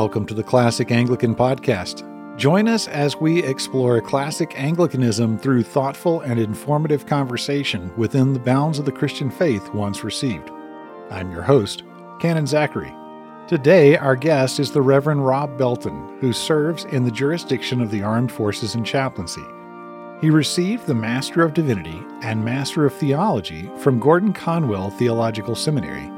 Welcome to the Classic Anglican Podcast. Join us as we explore classic Anglicanism through thoughtful and informative conversation within the bounds of the Christian faith once received. I'm your host, Canon Zachary. Today, our guest is the Reverend Rob Belton, who serves in the jurisdiction of the Armed Forces and Chaplaincy. He received the Master of Divinity and Master of Theology from Gordon Conwell Theological Seminary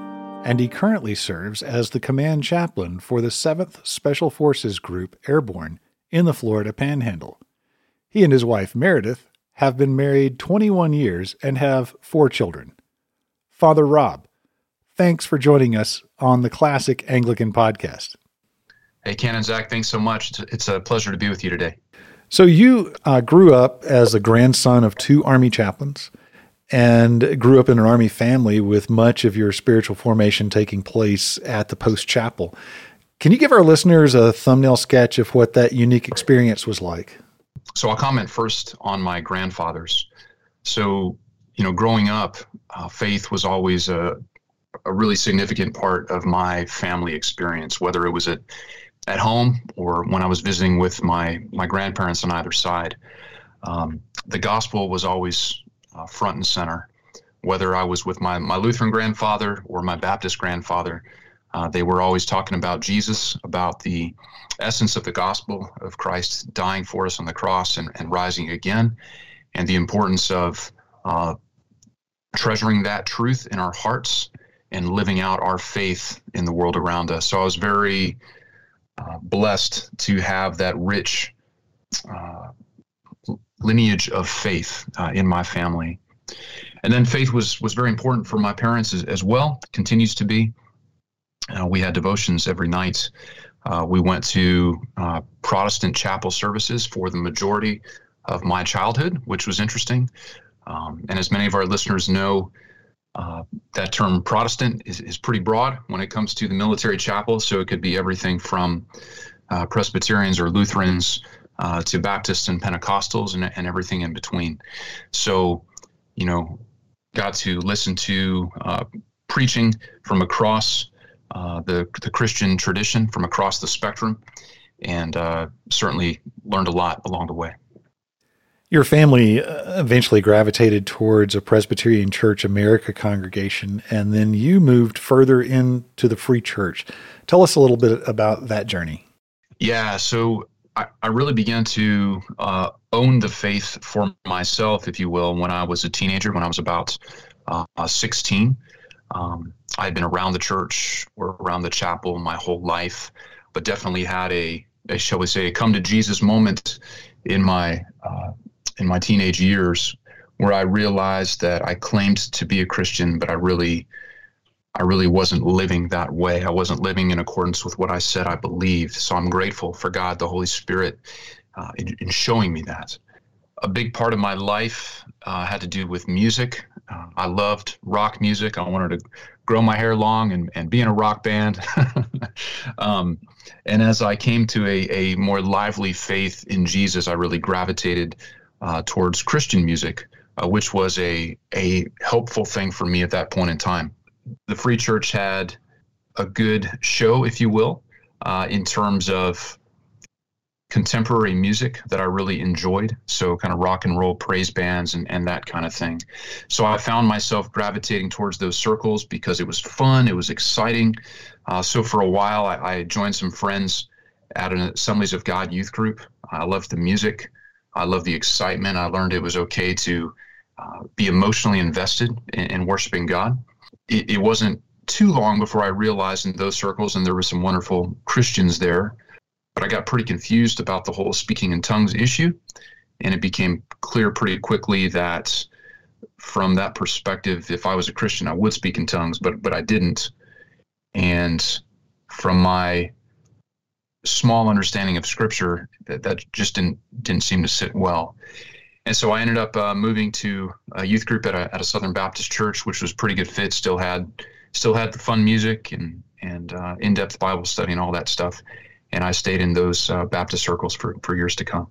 and he currently serves as the command chaplain for the 7th Special Forces Group Airborne in the Florida Panhandle. He and his wife, Meredith, have been married 21 years and have four children. Father Rob, thanks for joining us on the Classic Anglican Podcast. Hey, Canon Zach, thanks so much. It's a pleasure to be with you today. So, you uh, grew up as a grandson of two Army chaplains and grew up in an Army family with much of your spiritual formation taking place at the post chapel. Can you give our listeners a thumbnail sketch of what that unique experience was like? So I'll comment first on my grandfathers. So, you know, growing up, uh, faith was always a, a really significant part of my family experience, whether it was at at home or when I was visiting with my my grandparents on either side. Um, the gospel was always uh, front and center. Whether I was with my, my Lutheran grandfather or my Baptist grandfather, uh, they were always talking about Jesus, about the essence of the gospel of Christ dying for us on the cross and, and rising again, and the importance of uh, treasuring that truth in our hearts and living out our faith in the world around us. So I was very uh, blessed to have that rich uh, lineage of faith uh, in my family. And then faith was was very important for my parents as, as well. Continues to be. Uh, we had devotions every night. Uh, we went to uh, Protestant chapel services for the majority of my childhood, which was interesting. Um, and as many of our listeners know, uh, that term Protestant is, is pretty broad when it comes to the military chapel. So it could be everything from uh, Presbyterians or Lutherans uh, to Baptists and Pentecostals and, and everything in between. So, you know, got to listen to uh, preaching from across uh, the, the Christian tradition, from across the spectrum, and uh, certainly learned a lot along the way. Your family uh, eventually gravitated towards a Presbyterian Church America congregation, and then you moved further into the Free Church. Tell us a little bit about that journey. Yeah, so I, I really began to uh, own the faith for myself, if you will, when I was a teenager, when I was about uh, 16. Um, I had been around the church or around the chapel my whole life, but definitely had a, a shall we say, a come to Jesus moment in my uh, in my teenage years, where I realized that I claimed to be a Christian, but I really I really wasn't living that way. I wasn't living in accordance with what I said I believed. So I'm grateful for God, the Holy Spirit, uh, in, in, showing me that. A big part of my life uh, had to do with music. Uh, I loved rock music. I wanted to grow my hair long and, and be in a rock band. um, and as I came to a, a more lively faith in Jesus, I really gravitated uh, towards Christian music, uh, which was a, a helpful thing for me at that point in time the Free Church had a good show, if you will, uh, in terms of contemporary music that I really enjoyed. So, kind of rock and roll praise bands and, and that kind of thing. So, I found myself gravitating towards those circles because it was fun, it was exciting. Uh, so, for a while, I, I, joined some friends at an Assemblies of God youth group. I loved the music, I loved the excitement. I learned it was okay to uh, be emotionally invested in, in worshiping God it, it wasn't too long before I realized in those circles, and there were some wonderful Christians there, but I got pretty confused about the whole speaking in tongues issue. And it became clear pretty quickly that from that perspective, if I was a Christian, I would speak in tongues, but but I didn't. And from my small understanding of Scripture, that, that just didn't didn't seem to sit well. And so I ended up uh, moving to a youth group at a, at a Southern Baptist church, which was pretty good fit. Still had still had the fun music and and uh, in-depth Bible study and all that stuff. And I stayed in those uh, Baptist circles for, for years to come.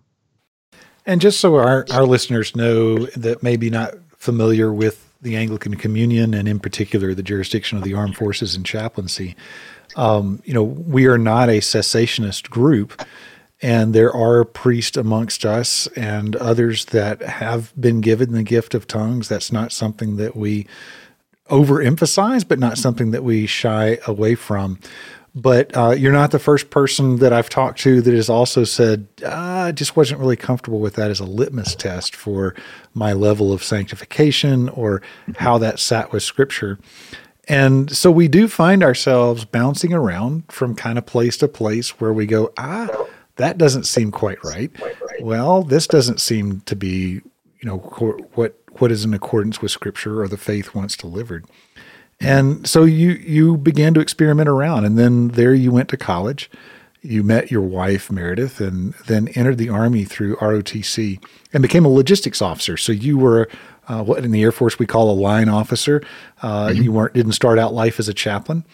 And just so our, our listeners know that maybe not familiar with the Anglican Communion and in particular the jurisdiction of the Armed Forces and Chaplaincy, Um, you know, we are not a cessationist group, and there are priests amongst us and others that have been given the gift of tongues. That's not something that we overemphasize, but not something that we shy away from. But uh, you're not the first person that I've talked to that has also said, ah, I just wasn't really comfortable with that as a litmus test for my level of sanctification or how that sat with scripture. And so we do find ourselves bouncing around from kind of place to place where we go, ah, that doesn't seem quite right. Well, this doesn't seem to be, you know, what what is in accordance with Scripture or the faith once delivered. And so you you began to experiment around, and then there you went to college. You met your wife Meredith, and then entered the army through ROTC and became a logistics officer. So you were uh, what in the Air Force we call a line officer. Uh, mm-hmm. You weren't didn't start out life as a chaplain.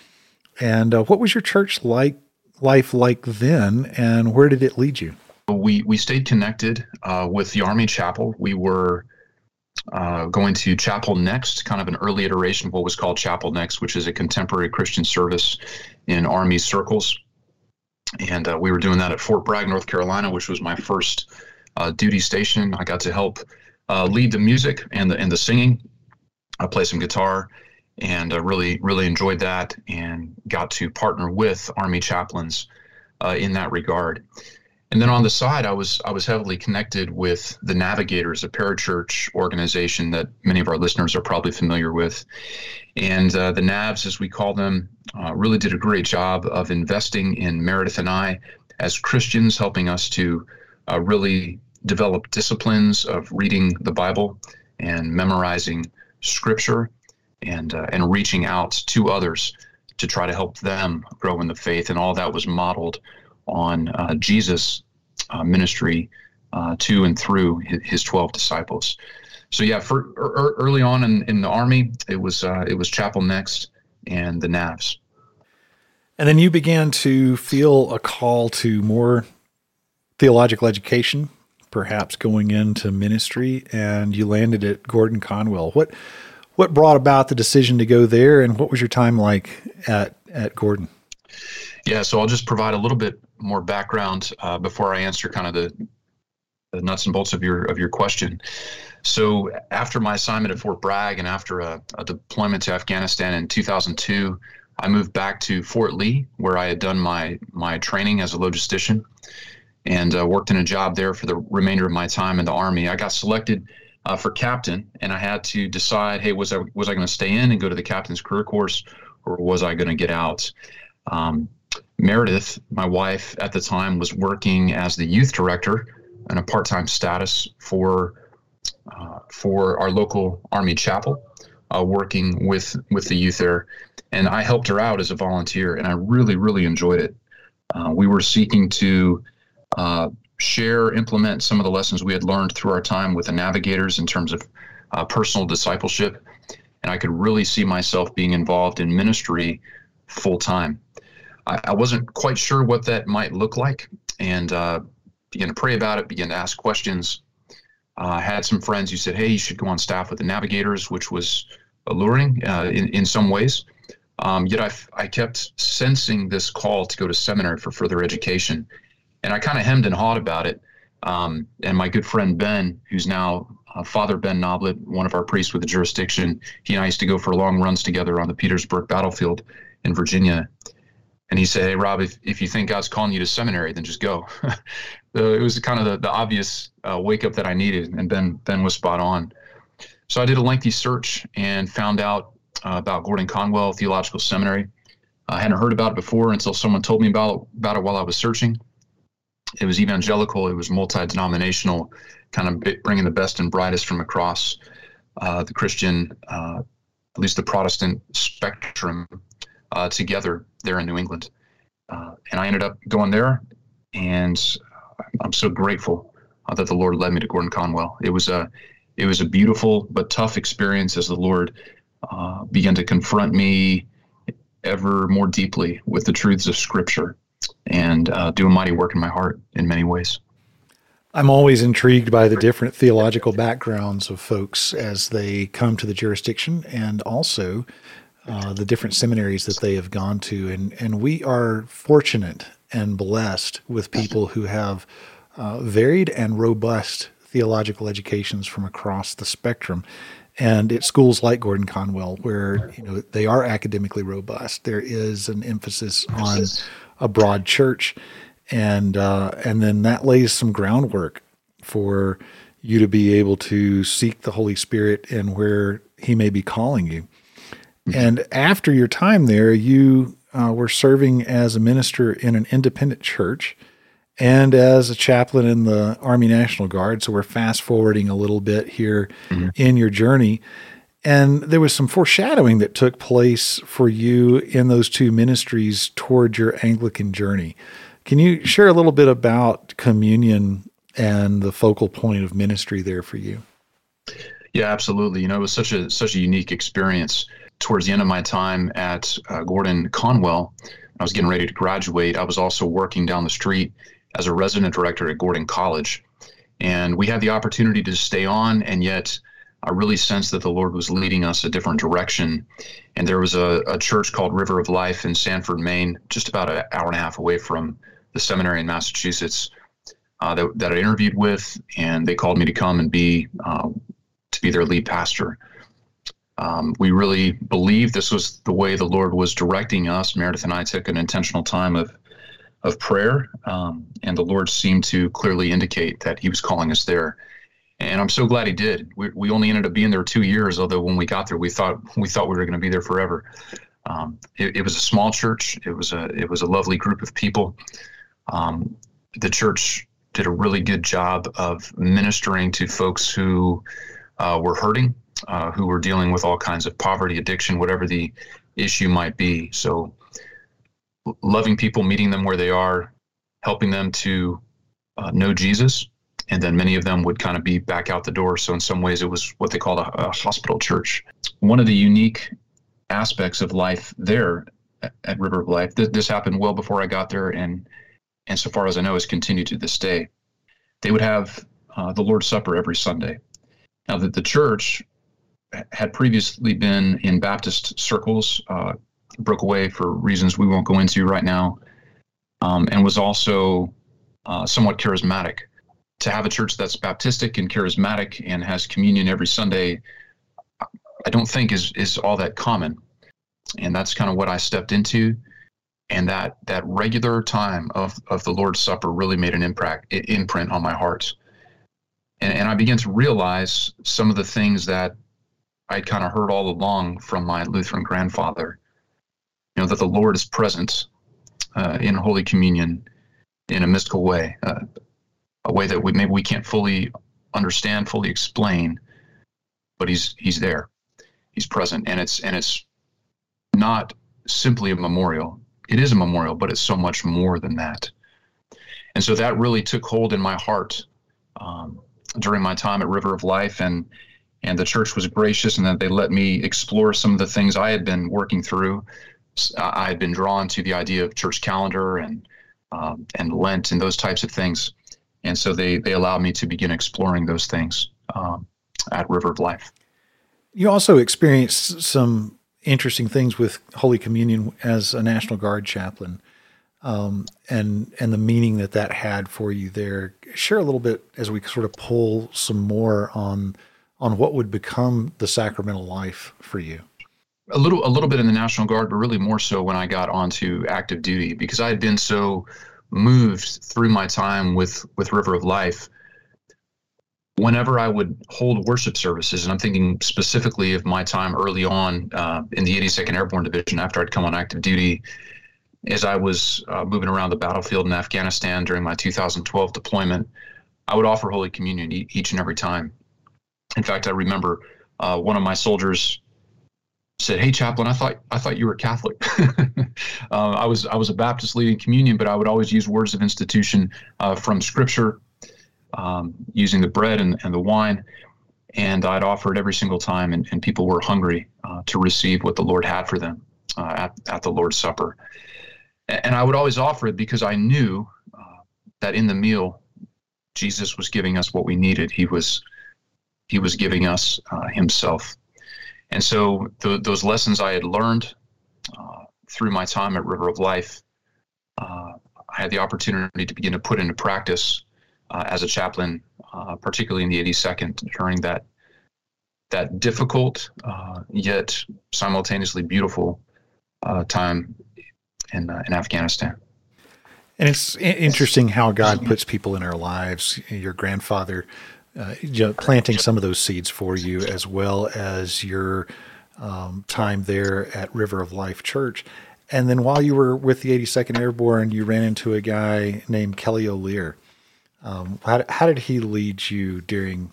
And uh, what was your church like life like then, and where did it lead you? We we stayed connected uh, with the Army Chapel. We were uh, going to Chapel Next, kind of an early iteration of what was called Chapel Next, which is a contemporary Christian service in Army circles. And uh, we were doing that at Fort Bragg, North Carolina, which was my first uh, duty station. I got to help uh, lead the music and the and the singing. I play some guitar, and uh, really really enjoyed that, and got to partner with Army chaplains uh, in that regard. And then on the side, I was I was heavily connected with the Navigators, a parachurch organization that many of our listeners are probably familiar with. And uh, the Navs, as we call them, uh, really did a great job of investing in Meredith and I as Christians, helping us to uh, really develop disciplines of reading the Bible and memorizing Scripture, and uh, and reaching out to others to try to help them grow in the faith. And all that was modeled on uh, Jesus' uh, ministry uh, to and through his 12 disciples. So yeah, for er, early on in, in the army, it was uh, it was Chapel Next and the Navs. And then you began to feel a call to more theological education, perhaps going into ministry, and you landed at Gordon Conwell. What what brought about the decision to go there, and what was your time like at at Gordon? Yeah, so I'll just provide a little bit more background uh, before I answer kind of the, the nuts and bolts of your of your question. So after my assignment at Fort Bragg and after a, a, deployment to Afghanistan in 2002, I moved back to Fort Lee, where I had done my my training as a logistician, and uh, worked in a job there for the remainder of my time in the Army. I got selected uh, for captain, and I had to decide: Hey, was I was I going to stay in and go to the captain's career course, or was I going to get out? Um, Meredith, my wife at the time, was working as the youth director in a part-time status for uh, for our local Army chapel, uh, working with with the youth there, and I helped her out as a volunteer, and I really really enjoyed it. Uh, we were seeking to uh, share, implement some of the lessons we had learned through our time with the navigators in terms of uh, personal discipleship, and I could really see myself being involved in ministry full time. I, I wasn't quite sure what that might look like and uh, began to pray about it, began to ask questions. Uh, I had some friends who said, hey, you should go on staff with the Navigators, which was alluring uh, in, in some ways. Um, yet I, I kept sensing this call to go to seminary for further education. And I kind of hemmed and hawed about it. Um, and my good friend Ben, who's now uh, Father Ben Noblet, one of our priests with the jurisdiction, he and I used to go for long runs together on the Petersburg battlefield in Virginia and he said, "Hey, Rob, if, if you think God's calling you to seminary, then just go." so it was kind of the, the obvious uh, wake up that I needed, and Ben Ben was spot on. So I did a lengthy search and found out uh, about Gordon Conwell Theological Seminary. I hadn't heard about it before until someone told me about about it while I was searching. It was evangelical. It was multi-denominational, kind of bringing the best and brightest from across uh, the Christian, uh, at least the Protestant spectrum uh, together there in New England. Uh, and I ended up going there, and I'm so grateful uh, that the Lord led me to Gordon Conwell. It was a it was a beautiful but tough experience as the Lord uh, began to confront me ever more deeply with the truths of Scripture and uh, do a mighty work in my heart in many ways. I'm always intrigued by the different theological backgrounds of folks as they come to the jurisdiction and also uh, the different seminaries that they have gone to, and and we are fortunate and blessed with people who have uh, varied and robust theological educations from across the spectrum. And at schools like Gordon Conwell, where you know they are academically robust, there is an emphasis on a broad church, and uh, and then that lays some groundwork for you to be able to seek the Holy Spirit and where He may be calling you. Mm-hmm. And after your time there, you uh, were serving as a minister in an independent church and as a chaplain in the Army National Guard. So we're fast forwarding a little bit here mm-hmm. in your journey. And there was some foreshadowing that took place for you in those two ministries toward your Anglican journey. Can you share a little bit about communion and the focal point of ministry there for you? Yeah, absolutely. You know, it was such a such a unique experience. Towards the end of my time at uh, Gordon Conwell, I was getting ready to graduate. I was also working down the street as a resident director at Gordon College. And we had the opportunity to stay on, and yet I really sensed that the Lord was leading us a different direction. And there was a, a church called River of Life in Sanford, Maine, just about an hour and a half away from the seminary in Massachusetts, uh, that, that I interviewed with, and they called me to come and be uh, to be their lead pastor. Um, we really believed this was the way the Lord was directing us. Meredith and I took an intentional time of of prayer, um, and the Lord seemed to clearly indicate that He was calling us there. And I'm so glad He did. We, we only ended up being there two years, although when we got there, we thought we thought we were going to be there forever. Um, it, it, was a small church. It was a it was a lovely group of people. Um, the church did a really good job of ministering to folks who uh, were hurting, uh, who were dealing with all kinds of poverty, addiction, whatever the issue might be. So loving people, meeting them where they are, helping them to uh, know Jesus. And then many of them would kind of be back out the door. So, in some ways, it was what they called a, a hospital church. One of the unique aspects of life there at, River of Life, th- this happened well before I got there, and, and so far as I know, has continued to this day. They would have uh, the Lord's Supper every Sunday. Now, that the church had previously been in Baptist circles, uh, broke away for reasons we won't go into right now, um, and was also uh, somewhat charismatic. To have a church that's Baptistic and charismatic and has communion every Sunday, I don't think is is all that common, and that's kind of what I stepped into. And that that regular time of of the Lord's Supper really made an impact imprint on my heart, and, and I began to realize some of the things that I'd kind of heard all along from my Lutheran grandfather. You know that the Lord is present uh, in Holy Communion in a mystical way, uh, a way that we maybe we can't fully understand, fully explain, but He's He's there, He's present, and it's and it's not simply a memorial. It is a memorial, but it's so much more than that. And so that really took hold in my heart um, during my time at River of Life, and and the church was gracious and that they let me explore some of the things I had been working through I had been drawn to the idea of church calendar and um, and Lent and those types of things, and so they they allowed me to begin exploring those things um, at River of Life. You also experienced some interesting things with Holy Communion as a National Guard chaplain, um, and and the meaning that that had for you there. Share a little bit as we sort of pull some more on on what would become the sacramental life for you a little a little bit in the National Guard, but really more so when I got onto active duty because I had been so moved through my time with with River of Life. Whenever I would hold worship services, and I'm thinking specifically of my time early on uh, in the 82nd Airborne Division after I'd come on active duty, as I was uh, moving around the battlefield in Afghanistan during my 2012 deployment, I would offer Holy Communion e- each and every time. In fact, I remember uh, one of my soldiers said, "Hey, chaplain, I thought I thought you were Catholic. uh, I was I was a Baptist leading communion, but I would always use words of institution uh, from Scripture, um, using the bread and, and the wine, and I'd offer it every single time, and, and people were hungry uh, to receive what the Lord had for them uh, at at the Lord's Supper, and I would always offer it because I knew uh, that in the meal, Jesus was giving us what we needed. He was he was giving us uh, Himself." And so the, those lessons I had learned uh, through my time at River of Life, uh, I had the opportunity to begin to put into practice uh, as a chaplain, uh, particularly in the 82nd during that that difficult uh, yet simultaneously beautiful uh, time in in Afghanistan. And it's interesting how God puts people in our lives. Your grandfather uh, planting some of those seeds for you, as well as your um, time there at River of Life Church. And then while you were with the 82nd Airborne, you ran into a guy named Kelly O'Lear. Um, how, how did he lead you during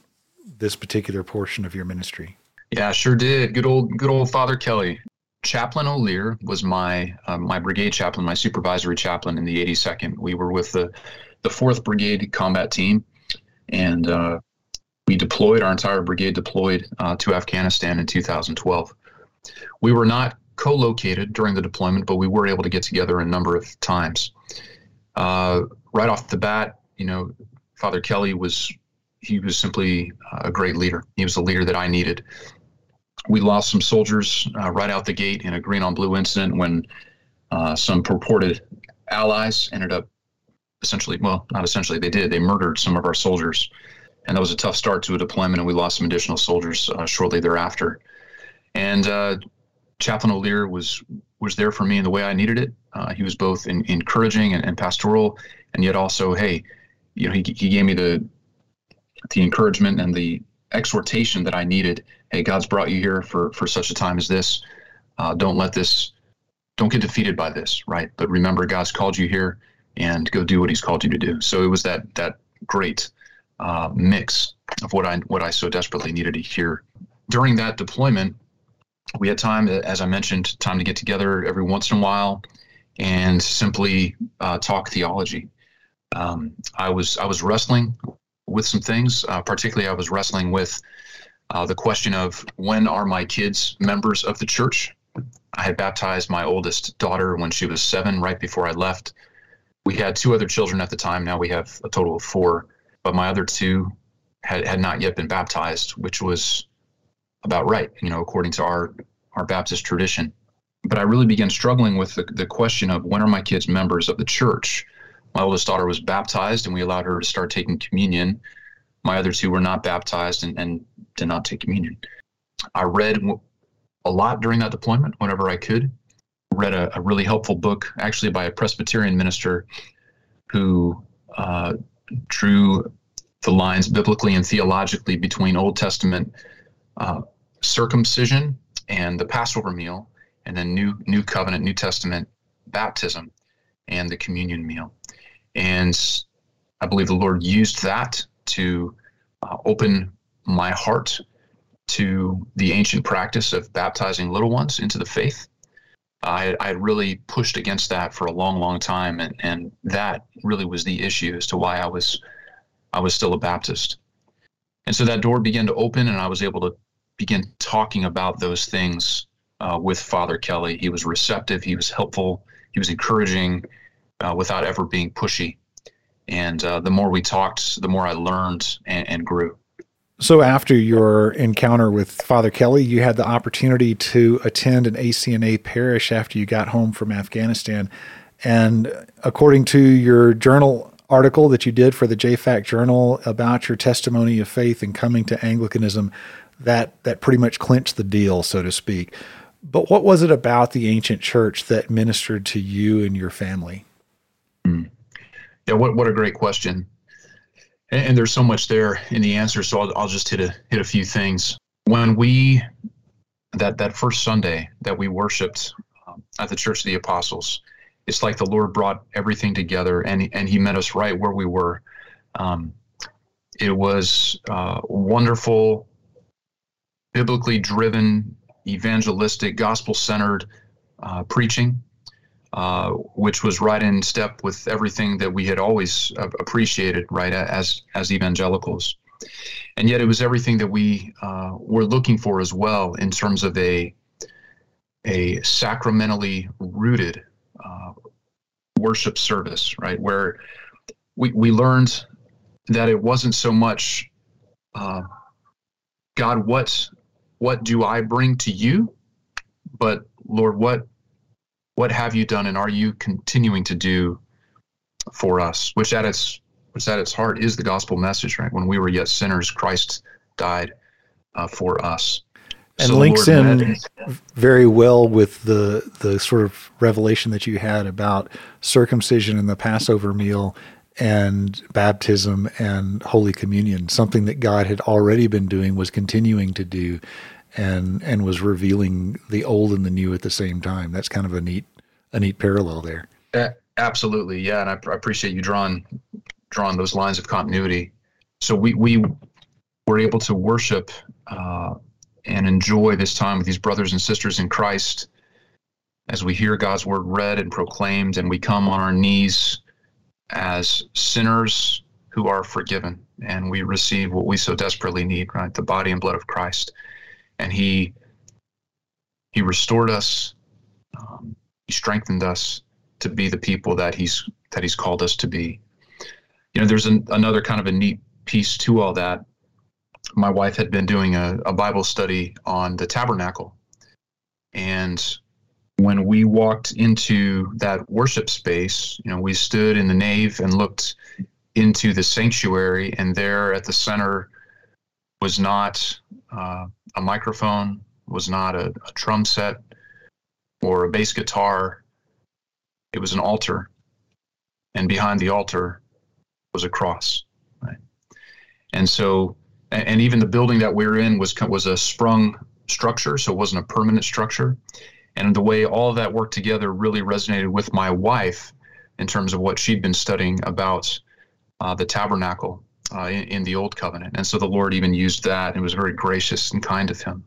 this particular portion of your ministry? Yeah, sure did. Good old, good old Father Kelly. Chaplain O'Lear was my uh, my brigade chaplain, my supervisory chaplain in the 82nd. We were with the the Fourth Brigade combat team, and uh, we deployed. Our entire brigade deployed uh, to Afghanistan in 2012. We were not co-located during the deployment, but we were able to get together a number of times. Uh, right off the bat, you know, Father Kelly was he was simply a great leader. He was the leader that I needed we lost some soldiers uh, right out the gate in a green on blue incident when uh, some purported allies ended up essentially, well, not essentially, they did. They murdered some of our soldiers. And that was a tough start to a deployment, and we lost some additional soldiers uh, shortly thereafter. And uh, Chaplain O'Lear was was there for me in the way I needed it. Uh, he was both in, encouraging and, and pastoral, and yet also, hey, you know, he, he gave me the the encouragement and the exhortation that I needed. Hey, God's brought you here for for such a time as this. Uh, don't let this, don't get defeated by this, right? But remember, God's called you here, and go do what He's called you to do. So it was that that great uh, mix of what I what I so desperately needed to hear during that deployment. We had time, as I mentioned, time to get together every once in a while and simply uh, talk theology. Um, I was I was wrestling with some things. Uh, particularly, I was wrestling with uh, the question of when are my kids members of the church? I had baptized my oldest daughter when she was seven, right before I left. We had two other children at the time. Now we have a total of four, but my other two had, had not yet been baptized, which was about right, you know, according to our, our Baptist tradition. But I really began struggling with the, the question of when are my kids members of the church? My oldest daughter was baptized, and we allowed her to start taking communion. My other two were not baptized and, and did not take communion. I read a lot during that deployment whenever I could. Read a, a really helpful book, actually by a Presbyterian minister who uh, drew the lines biblically and theologically between Old Testament uh, circumcision and the Passover meal, and then New New Covenant, New Testament baptism and the communion meal. And I believe the Lord used that to uh, open my heart to the ancient practice of baptizing little ones into the faith. I, really pushed against that for a long, long time, and, and that really was the issue as to why I was I was still a Baptist. And so that door began to open, and I was able to begin talking about those things uh, with Father Kelly. He was receptive, he was helpful, he was encouraging, uh, without ever being pushy. And uh, the more we talked, the more I learned and, and grew. So, after your encounter with Father Kelly, you had the opportunity to attend an ACNA parish after you got home from Afghanistan. And according to your journal article that you did for the JAFC Journal about your testimony of faith and coming to Anglicanism, that that pretty much clinched the deal, so to speak. But what was it about the ancient church that ministered to you and your family? Mm. Yeah, what what a great question. And, and, there's so much there in the answer, so I'll, I'll just hit a hit a few things. When we that that first Sunday that we worshipped um, at the Church of the Apostles, it's like the Lord brought everything together, and and He met us right where we were. Um, it was uh, wonderful, biblically driven, evangelistic, gospel centered uh, preaching uh, which was right in step with everything that we had always appreciated, right, as as evangelicals. And yet, it was everything that we uh, were looking for as well in terms of a a sacramentally rooted uh, worship service, right, where we we learned that it wasn't so much uh, God, what what do I bring to you, but Lord, what what have you done and are you continuing to do for us? Which at its which at its heart is the gospel message, right? When we were yet sinners, Christ died uh, for us. And so links in met, very well with the the sort of revelation that you had about circumcision and the Passover meal and baptism and Holy Communion, something that God had already been doing, was continuing to do, and and was revealing the old and the new at the same time. That's kind of a neat a neat parallel there. Uh, absolutely, yeah, and I, I, appreciate you drawing drawing those lines of continuity. So we we were able to worship uh, and enjoy this time with these brothers and sisters in Christ as we hear God's word read and proclaimed, and we come on our knees as sinners who are forgiven and we receive what we so desperately need right the body and blood of christ and he he restored us um, he strengthened us to be the people that he's that he's called us to be. You know there's an, another kind of a neat piece to all that. My wife had been doing a, a bible study on the tabernacle. And when we walked into that worship space, you know, we stood in the nave and looked into the sanctuary, and there at the center was not uh, a microphone, was not a, a drum set or a bass guitar. It was an altar, and behind the altar was a cross. Right? And so, and, even the building that we we're in was was a sprung structure, so it wasn't a permanent structure and the way all of that worked together really resonated with my wife in terms of what she'd been studying about uh, the tabernacle uh, in, in, the old covenant. And so the lord even used that and was very gracious and kind of him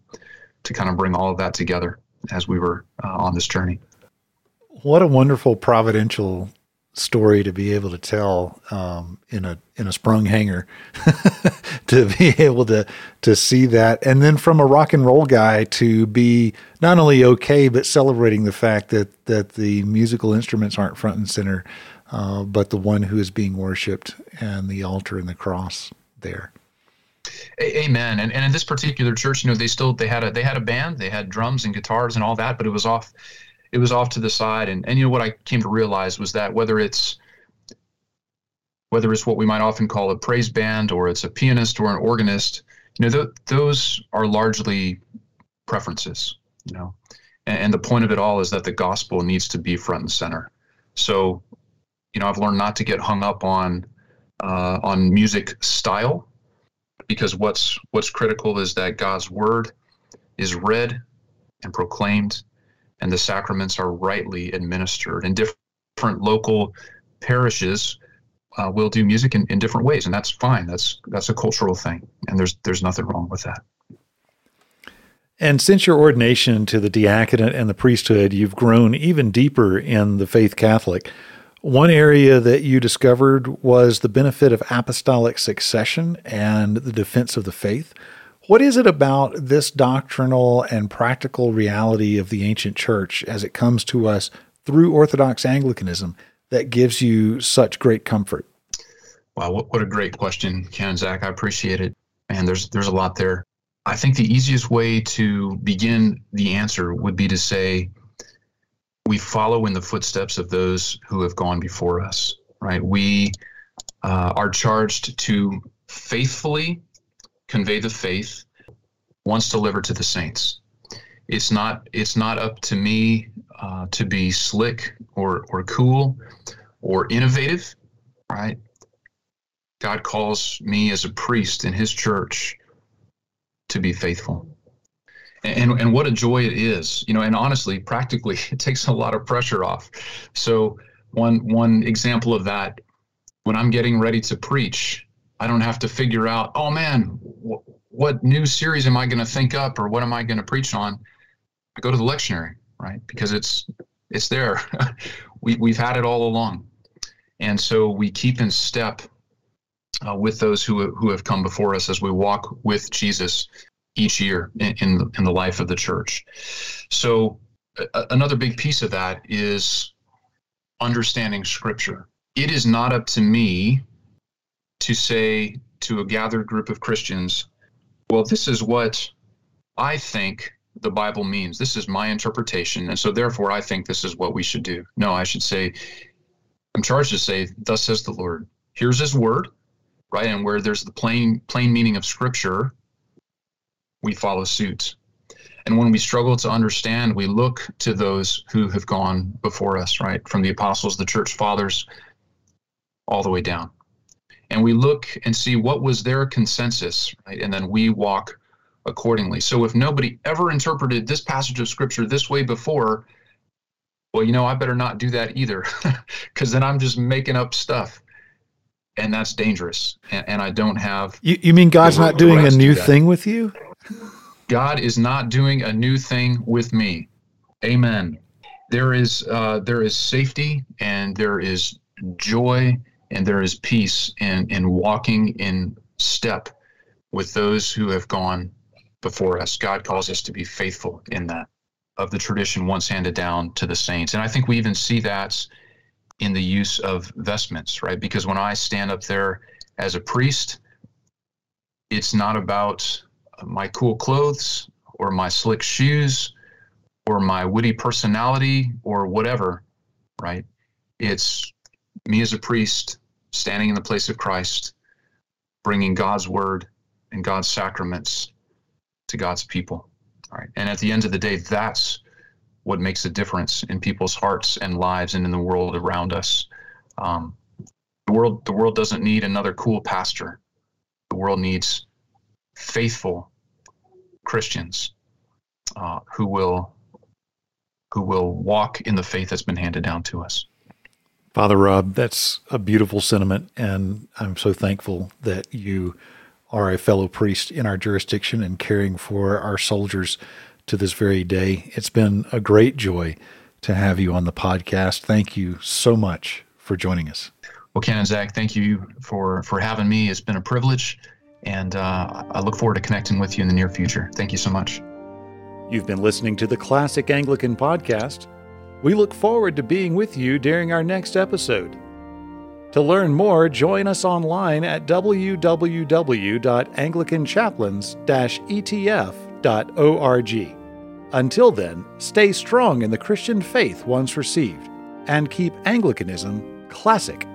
to kind of bring all of that together as we were uh, on this journey. What a wonderful providential story to be able to tell um, in a in a sprung hangar to be able to to see that. And then from a rock and roll guy to be not only okay but celebrating the fact that that the musical instruments aren't front and center uh, but the one who is being worshipped and the altar and the cross there amen and, and in this particular church you know they still they had a they had a band they had drums and guitars and all that but it was off it was off to the side. And, and you know what I came to realize was that whether it's whether it's what we might often call a praise band or it's a pianist or an organist, you know, th- those are largely preferences, you know. And, and the point of it all is that the gospel needs to be front and center. So, you know, I've learned not to get hung up on uh, on music style because what's what's critical is that God's word is read and proclaimed and the sacraments are rightly administered. And different local parishes uh, will do music in, in different ways, and that's fine. That's that's a cultural thing, and there's there's nothing wrong with that. And since your ordination to the diaconate and the priesthood, you've grown even deeper in the faith Catholic. One area that you discovered was the benefit of apostolic succession and the defense of the faith. What is it about this doctrinal and practical reality of the ancient church as it comes to us through Orthodox Anglicanism that gives you such great comfort? Wow, what, what a great question, Canon Zach. I appreciate it. And there's there's a lot there. I think the easiest way to begin the answer would be to say we follow in the footsteps of those who have gone before us, right? We uh, are charged to faithfully convey the faith once delivered to the saints. It's not it's not up to me uh, to be slick or or cool or innovative, right? God calls me as a priest in His church to be faithful. And, and what a joy it is, you know. And honestly, practically, it takes a lot of pressure off. So one one example of that, when I'm getting ready to preach, I don't have to figure out, oh man, wh- what new series am I going to think up or what am I going to preach on? I go to the lectionary, right? Because it's it's there. we we've had it all along, and so we keep in step uh, with those who who have come before us as we walk with Jesus each year in in the, in the life of the church. So a- another big piece of that is understanding Scripture. It is not up to me to say to a gathered group of Christians, well, this is what I think the Bible means. This is my interpretation. And so therefore I think this is what we should do. No, I should say, I'm charged to say, thus says the Lord. Here's his word, right? And where there's the plain plain meaning of scripture, we follow suit. And when we struggle to understand, we look to those who have gone before us, right? From the apostles, the church fathers, all the way down. And we look and see what was their consensus, right? And then we walk accordingly. So if nobody ever interpreted this passage of scripture this way before, well, you know, I better not do that either, because then I'm just making up stuff. And that's dangerous. And, and I don't have. You, you mean God's not doing a new thing with you? God is not doing a new thing with me. Amen. There is uh, there is safety and there is joy and there is peace in in walking in step with those who have gone before us. God calls us to be faithful in that of the tradition once handed down to the saints. And I think we even see that in the use of vestments, right? Because when I stand up there as a priest, it's not about my cool clothes or my slick shoes or my witty personality or whatever, right? It's me as a priest standing in the place of Christ, bringing God's word and God's sacraments to God's people. All right. And at the end of the day, that's what makes a difference in people's hearts and lives and in the world around us. Um, the world, the world doesn't need another cool pastor. The world needs faithful Christians uh, who will who will walk in the faith that's been handed down to us. Father Rob, that's a beautiful sentiment, and I'm so thankful that you are a fellow priest in our jurisdiction and caring for our soldiers to this very day. It's been a great joy to have you on the podcast. Thank you so much for joining us. Well, Canon Zach, thank you for for having me. It's been a privilege and uh, I look forward to connecting with you in the near future. Thank you so much. You've been listening to the Classic Anglican Podcast. We look forward to being with you during our next episode. To learn more, join us online at www.anglicanchaplains-etf.org. Until then, stay strong in the Christian faith once received and keep Anglicanism classic.